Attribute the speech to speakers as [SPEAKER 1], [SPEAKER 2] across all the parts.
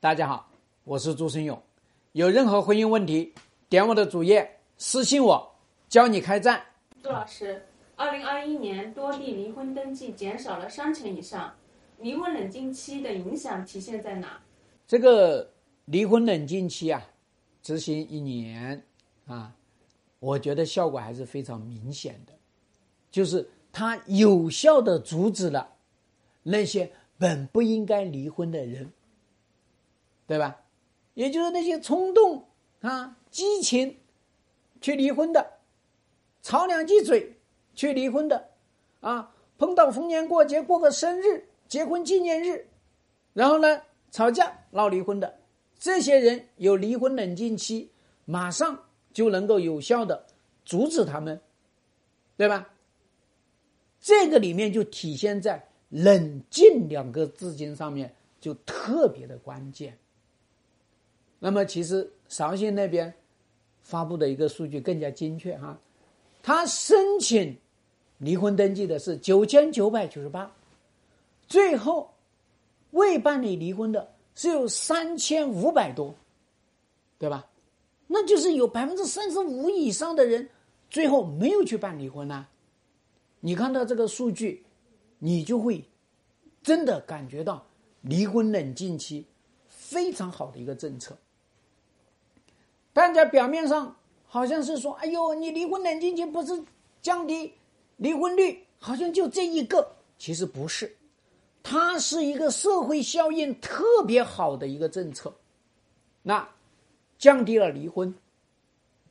[SPEAKER 1] 大家好，我是朱生勇。有任何婚姻问题，点我的主页私信我，教你开战。
[SPEAKER 2] 杜老师，二零二一年多地离婚登记减少了三成以上，离婚冷静期的影响体现在哪？
[SPEAKER 1] 这个离婚冷静期啊，执行一年啊，我觉得效果还是非常明显的，就是它有效的阻止了那些本不应该离婚的人，对吧？也就是那些冲动啊、激情去离婚的，吵两句嘴去离婚的，啊，碰到逢年过节过个生日、结婚纪念日，然后呢吵架闹离婚的，这些人有离婚冷静期，马上就能够有效的阻止他们，对吧？这个里面就体现在“冷静”两个字经上面，就特别的关键。那么，其实绍兴那边发布的一个数据更加精确哈，他申请离婚登记的是九千九百九十八，最后未办理离婚的是有三千五百多，对吧？那就是有百分之三十五以上的人最后没有去办离婚呢、你看到这个数据，你就会真的感觉到离婚冷静期非常好的一个政策。看在表面上好像是说：“哎呦，你离婚冷静期不是降低离婚率，好像就这一个。”其实不是，它是一个社会效应特别好的一个政策。那降低了离婚，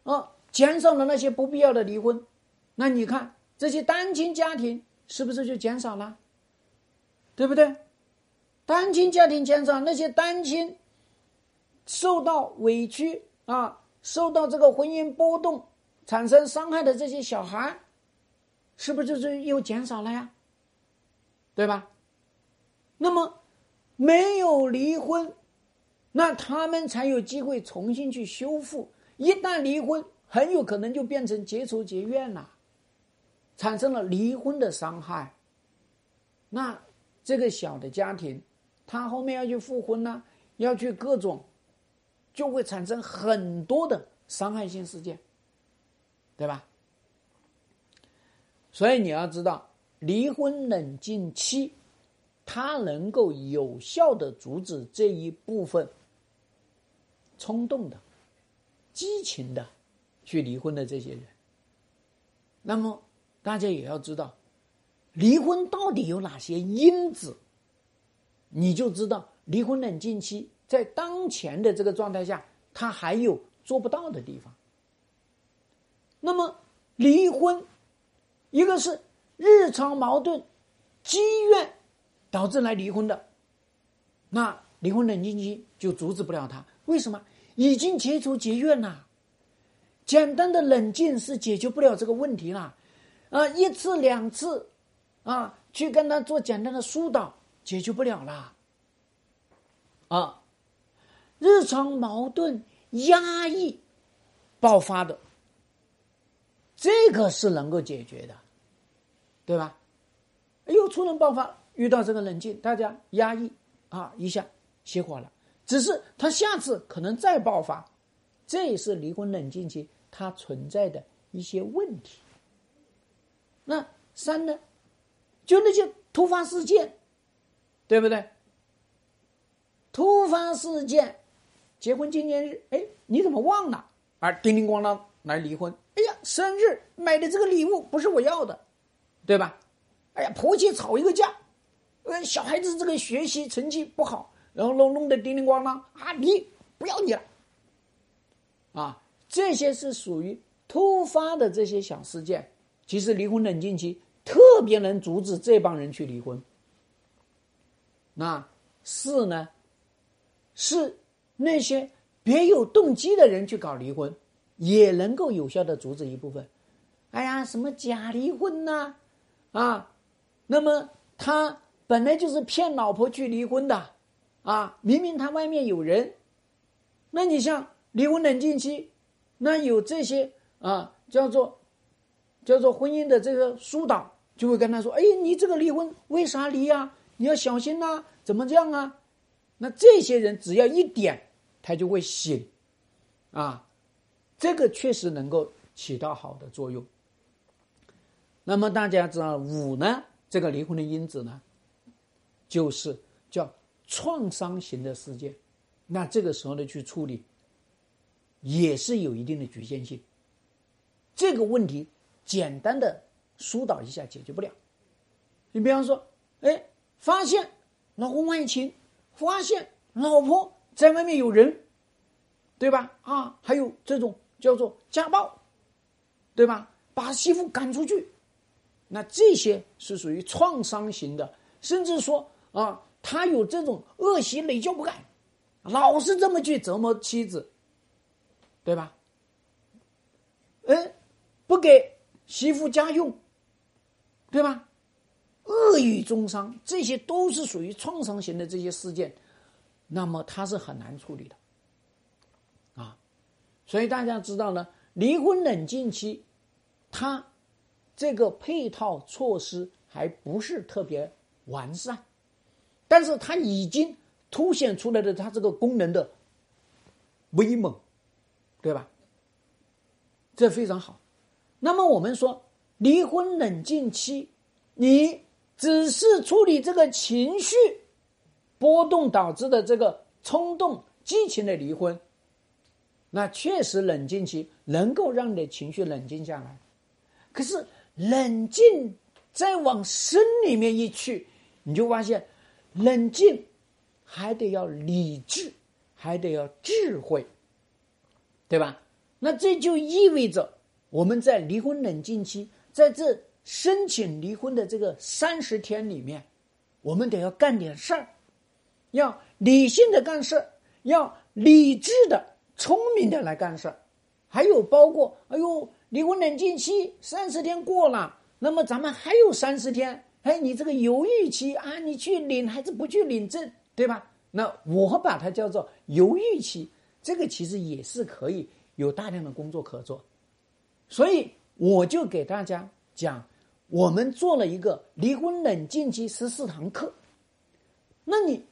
[SPEAKER 1] 啊，减少了那些不必要的离婚。那你看这些单亲家庭是不是就减少了？对不对？单亲家庭减少，那些单亲受到委屈啊，受到这个婚姻波动产生伤害的这些小孩，是不是就是又减少了呀？对吧？那么没有离婚，那他们才有机会重新去修复。一旦离婚，很有可能就变成结仇结怨了，产生了离婚的伤害。那这个小的家庭，他后面要去复婚呢，要去各种，就会产生很多的伤害性事件，对吧？所以你要知道，离婚冷静期，它能够有效的阻止这一部分冲动的、激情的去离婚的这些人。那么大家也要知道，离婚到底有哪些因子，你就知道离婚冷静期在当前的这个状态下，他还有做不到的地方。那么离婚，一个是日常矛盾、积怨导致来离婚的，那离婚冷静期就阻止不了他。为什么？已经结仇结怨了，简单的冷静是解决不了这个问题了。啊，一次两次，啊，去跟他做简单的疏导，解决不了了。啊，常矛盾压抑爆发的，这个是能够解决的，对吧？又突然爆发，遇到这个冷静，大家压抑啊，一下熄火了。只是他下次可能再爆发，这也是离婚冷静期它存在的一些问题。那三呢？就那些突发事件，对不对？突发事件，结婚纪念日，哎，你怎么忘了？而叮叮咣啷来离婚，哎呀，生日买的这个礼物不是我要的，对吧？哎呀，婆媳吵一个架，呃，小孩子这个学习成绩不好，然后弄弄得叮叮咣啷啊，离不要你了，啊，这些是属于突发的这些小事件。其实离婚冷静期特别能阻止这帮人去离婚。那四呢，是那些别有动机的人去搞离婚，也能够有效的阻止一部分。哎呀，什么假离婚呐、啊，那么他本来就是骗老婆去离婚的，啊，明明他外面有人，那你像离婚冷静期，那有这些啊，叫做。叫做婚姻的这个疏导，就会跟他说：“哎，你这个离婚为啥离呀、你要小心呐、怎么这样啊？”那这些人只要一点，他就会醒，啊，这个确实能够起到好的作用。那么大家知道五呢？这个离婚的因子呢，就是叫创伤型的事件。那这个时候呢，去处理也是有一定的局限性。这个问题简单的疏导一下解决不了。你比方说，哎，发现老公外情，发现老婆在外面有人，对吧？啊，还有这种叫做家暴，对吧？把媳妇赶出去。那这些是属于创伤型的，甚至说啊，他有这种恶习累教不改，老是这么去折磨妻子，对吧？嗯，不给媳妇家用，对吧？恶语中伤，这些都是属于创伤型的这些事件，那么他是很难处理的，啊，所以大家知道呢，离婚冷静期，他。这个配套措施还不是特别完善，但是它已经凸显出来的它这个功能的威猛，对吧？这非常好。那么我们说离婚冷静期，你只是处理这个情绪波动导致的这个冲动激情的离婚，那确实冷静期能够让你的情绪冷静下来，可是。冷静，再往深里面一去，你就发现，冷静还得要理智，还得要智慧，对吧？那这就意味着我们在离婚冷静期，在这申请离婚的这个三十天里面，我们得要干点事儿，要理性的干事，要理智的、聪明的来干事，还有包括，哎呦。离婚冷静期三十天过了，那么咱们还有三十天，哎，你这个犹豫期啊，你去领还是不去领证，对吧？那我把它叫做犹豫期，这个其实也是可以有大量的工作可做，所以我就给大家讲，我们做了一个离婚冷静期十四堂课，那你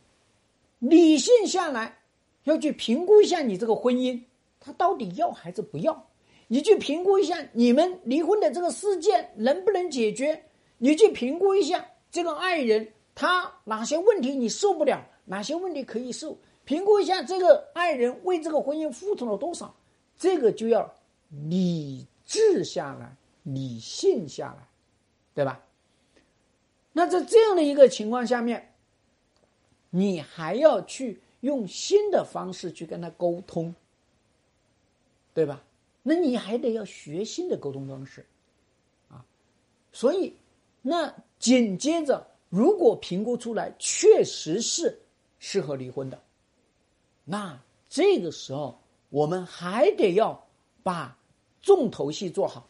[SPEAKER 1] 理性下来要去评估一下你这个婚姻，他到底要还是不要。你去评估一下你们离婚的这个事件能不能解决？你去评估一下这个爱人他哪些问题你受不了，哪些问题可以受？评估一下这个爱人为这个婚姻付出了多少？这个就要理智下来，理性下来，对吧？那在这样的一个情况下面，你还要去用新的方式去跟他沟通，对吧？那你还得要学新的沟通方式，啊，所以那紧接着，如果评估出来确实是适合离婚的，那这个时候我们还得要把重头戏做好。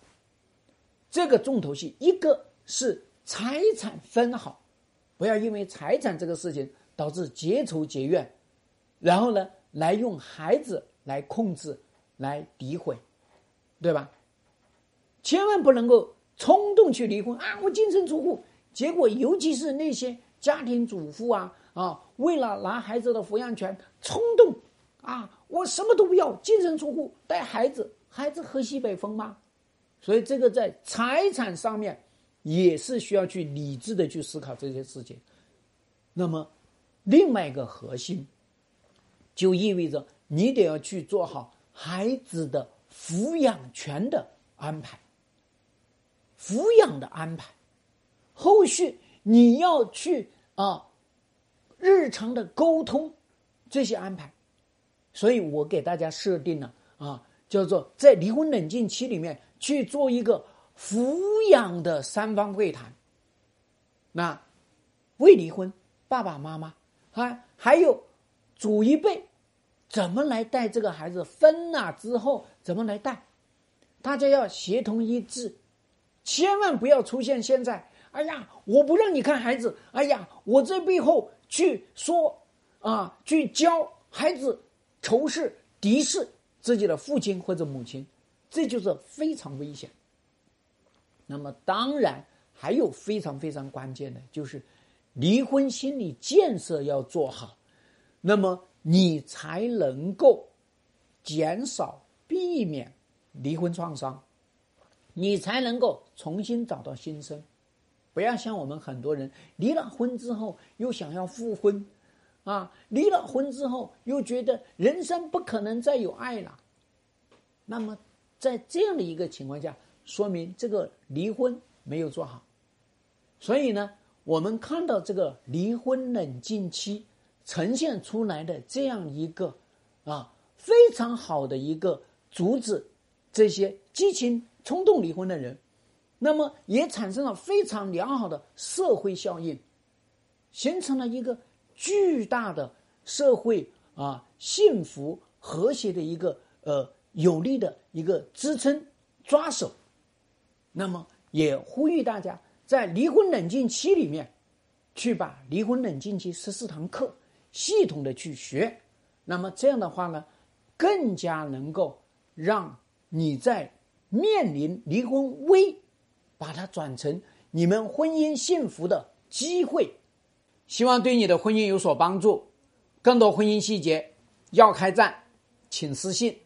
[SPEAKER 1] 这个重头戏，一个是财产分好，不要因为财产这个事情导致结仇结怨，然后呢，来用孩子来控制、来诋毁。对吧？千万不能够冲动去离婚啊！我净身出户，结果尤其是那些家庭主妇啊啊，为了拿孩子的抚养权，冲动啊，我什么都不要，净身出户带孩子，孩子喝西北风吗？所以这个在财产上面也是需要去理智的去思考这些事情。那么，另外一个核心，就意味着你得要去做好孩子的。抚养权的安排，抚养的安排，后续你要去啊，日常的沟通这些安排，所以我给大家设定了啊，叫做在离婚冷静期里面去做一个抚养的三方会谈。那未离婚爸爸妈妈啊还有祖一辈。怎么来带这个孩子？分了之后怎么来带？大家要协同一致，千万不要出现现在。哎呀，我不让你看孩子。哎呀，我在背后去说啊，去教孩子仇视、敌视自己的父亲或者母亲，这就是非常危险。那么，当然还有非常非常关键的，就是离婚心理建设要做好。那么你才能够减少、避免离婚创伤，你才能够重新找到新生。不要像我们很多人离了婚之后又想要复婚，啊，离了婚之后又觉得人生不可能再有爱了。那么在这样的一个情况下，说明这个离婚没有做好。所以呢，我们看到这个离婚冷静期呈现出来的这样一个啊非常好的一个阻止这些激情冲动离婚的人。那么也产生了非常良好的社会效应，形成了一个巨大的社会啊幸福和谐的一个呃有力的一个支撑抓手。那么也呼吁大家在离婚冷静期里面，去把离婚冷静期十四堂课系统的去学。那么这样的话呢，更加能够让你在面临离婚危。把它转成你们婚姻幸福的机会，希望对你的婚姻有所帮助。更多婚姻细节要开战，请私信。